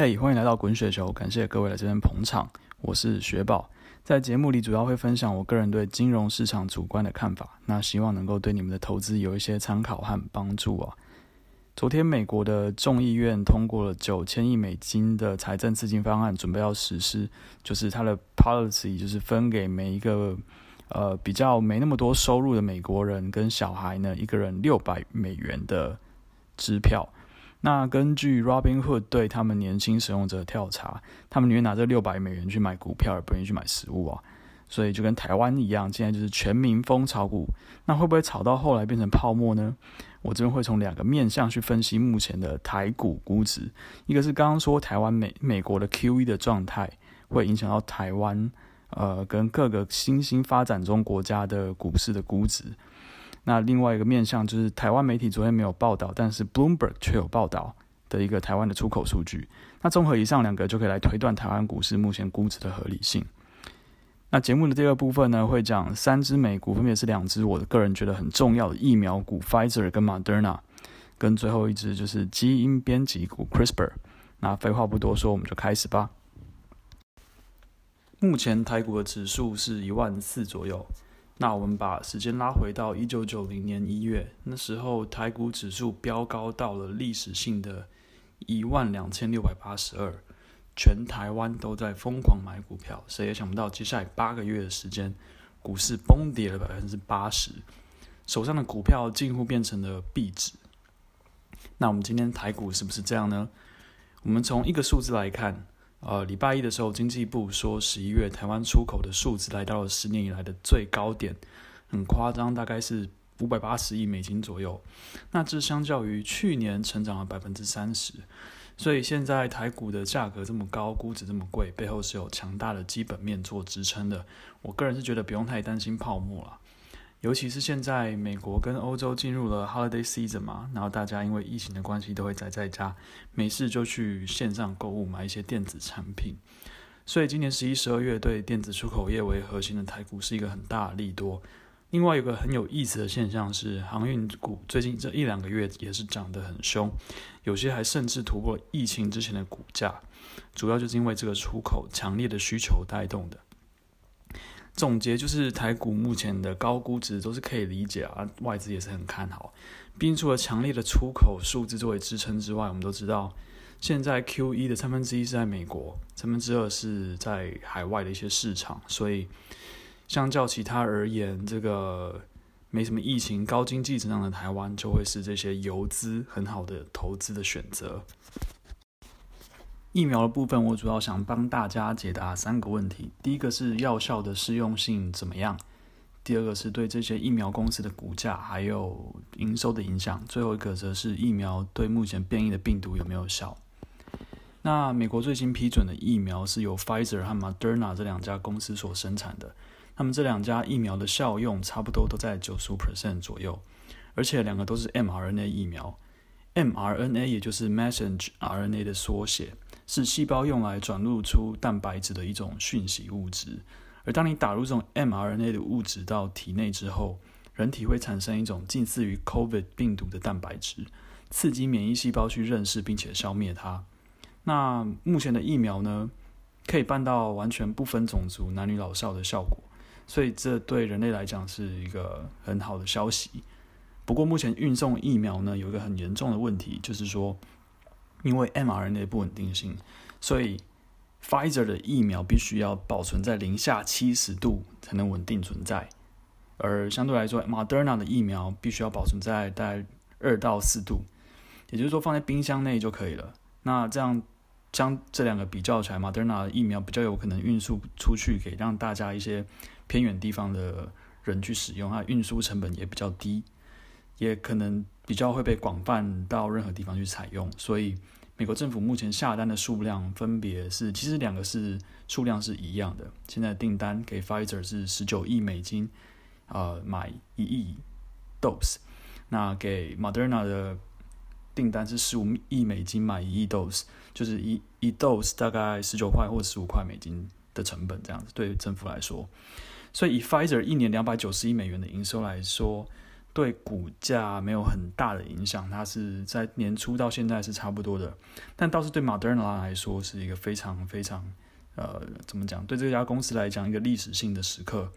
嘿，欢迎来到滚雪球，感谢各位来这边捧场，我是雪宝。在节目里主要会分享我个人对金融市场主观的看法，那希望能够对你们的投资有一些参考和帮助啊。昨天美国的众议院通过了九千亿美金的财政刺激方案，准备要实施，就是它的 policy 就是分给每一个呃比较没那么多收入的美国人跟小孩呢，一个人六百美元的支票。那根据 Robinhood 对他们年轻使用者的调查，他们宁愿拿这六百美元去买股票，而不愿意去买食物啊。所以就跟台湾一样，现在就是全民疯炒股。那会不会炒到后来变成泡沫呢？我这边会从两个面向去分析目前的台股估值。一个是刚刚说台湾美美国的 QE 的状态会影响到台湾，呃，跟各个新兴发展中国家的股市的估值。那另外一个面向就是台湾媒体昨天没有报道，但是 Bloomberg 却有报道的一个台湾的出口数据。那综合以上两个，就可以来推断台湾股市目前估值的合理性。那节目的第二部分呢，会讲三只美股，分别是两只我的个人觉得很重要的疫苗股 Pfizer 跟 Moderna，跟最后一只就是基因编辑股 CRISPR。那废话不多说，我们就开始吧。目前台股的指数是一万四左右。那我们把时间拉回到一九九零年一月，那时候台股指数飙高到了历史性的一万两千六百八十二，全台湾都在疯狂买股票，谁也想不到接下来八个月的时间，股市崩跌了百分之八十，手上的股票近乎变成了壁纸。那我们今天台股是不是这样呢？我们从一个数字来看。呃，礼拜一的时候，经济部说十一月台湾出口的数字来到了十年以来的最高点，很夸张，大概是五百八十亿美金左右。那这相较于去年成长了百分之三十，所以现在台股的价格这么高，估值这么贵，背后是有强大的基本面做支撑的。我个人是觉得不用太担心泡沫了。尤其是现在美国跟欧洲进入了 holiday season 嘛，然后大家因为疫情的关系都会宅在家，没事就去线上购物买一些电子产品，所以今年十一、十二月对电子出口业为核心的台股是一个很大的利多。另外有个很有意思的现象是，航运股最近这一两个月也是涨得很凶，有些还甚至突破疫情之前的股价，主要就是因为这个出口强烈的需求带动的。总结就是，台股目前的高估值都是可以理解啊，外资也是很看好。毕竟除了强烈的出口数字作为支撑之外，我们都知道，现在 Q 一的三分之一是在美国，三分之二是在海外的一些市场，所以相较其他而言，这个没什么疫情、高经济增长的台湾，就会是这些游资很好的投资的选择。疫苗的部分，我主要想帮大家解答三个问题。第一个是药效的适用性怎么样？第二个是对这些疫苗公司的股价还有营收的影响。最后一个则是疫苗对目前变异的病毒有没有效？那美国最新批准的疫苗是由 Pfizer 和 Moderna 这两家公司所生产的。那么这两家疫苗的效用差不多都在九十五 percent 左右，而且两个都是 mRNA 疫苗。mRNA 也就是 messenger RNA 的缩写。是细胞用来转录出蛋白质的一种讯息物质，而当你打入这种 mRNA 的物质到体内之后，人体会产生一种近似于 COVID 病毒的蛋白质，刺激免疫细胞去认识并且消灭它。那目前的疫苗呢，可以办到完全不分种族、男女老少的效果，所以这对人类来讲是一个很好的消息。不过目前运送疫苗呢，有一个很严重的问题，就是说。因为 mRNA 不稳定性，所以 Pfizer 的疫苗必须要保存在零下七十度才能稳定存在，而相对来说，Moderna 的疫苗必须要保存在大概二到四度，也就是说放在冰箱内就可以了。那这样将这两个比较起来，Moderna 的疫苗比较有可能运输出去，给让大家一些偏远地方的人去使用，它运输成本也比较低。也可能比较会被广泛到任何地方去采用，所以美国政府目前下单的数量分别是，其实两个是数量是一样的。现在订单给 Pfizer 是十九亿美金，呃，买一亿 dose，那给 Moderna 的订单是十五亿美金买一亿 dose，就是一一 dose 大概十九块或十五块美金的成本这样子，对政府来说，所以以 Pfizer 一年两百九十亿美元的营收来说。对股价没有很大的影响，它是在年初到现在是差不多的，但倒是对 Moderna 来说是一个非常非常呃怎么讲？对这家公司来讲一个历史性的时刻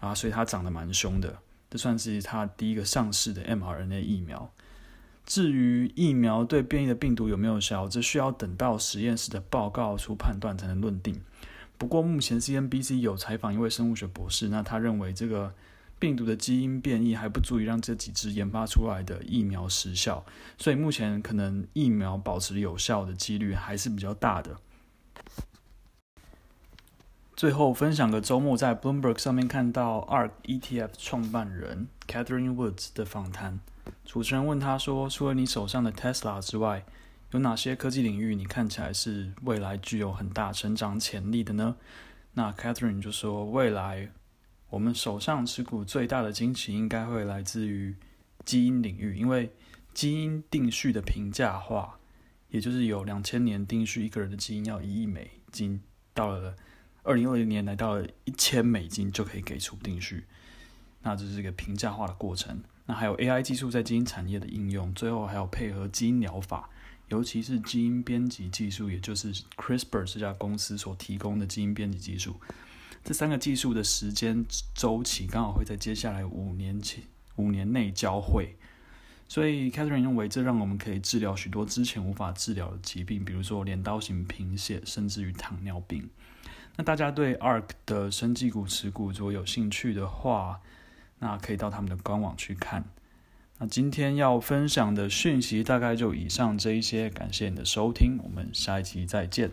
啊，所以它涨得蛮凶的。这算是它第一个上市的 mRNA 疫苗。至于疫苗对变异的病毒有没有效，这需要等到实验室的报告出判断才能论定。不过目前 CNBC 有采访一位生物学博士，那他认为这个。病毒的基因变异还不足以让这几支研发出来的疫苗失效，所以目前可能疫苗保持有效的几率还是比较大的。最后分享个周末在 Bloomberg 上面看到 ARK ETF 创办人 Catherine Woods 的访谈，主持人问他说：“除了你手上的 Tesla 之外，有哪些科技领域你看起来是未来具有很大成长潜力的呢？”那 Catherine 就说：“未来。”我们手上持股最大的惊奇应该会来自于基因领域，因为基因定序的平价化，也就是有两千年定序一个人的基因要一亿美金，到了二零二零年来到了一千美金就可以给出定序，那这是一个平价化的过程。那还有 AI 技术在基因产业的应用，最后还有配合基因疗法，尤其是基因编辑技术，也就是 CRISPR 这家公司所提供的基因编辑技术。这三个技术的时间周期刚好会在接下来五年前五年内交汇，所以 Catherine 认为这让我们可以治疗许多之前无法治疗的疾病，比如说镰刀型贫血，甚至于糖尿病。那大家对 ARK 的生技股持股如果有兴趣的话，那可以到他们的官网去看。那今天要分享的讯息大概就以上这一些，感谢你的收听，我们下一期再见。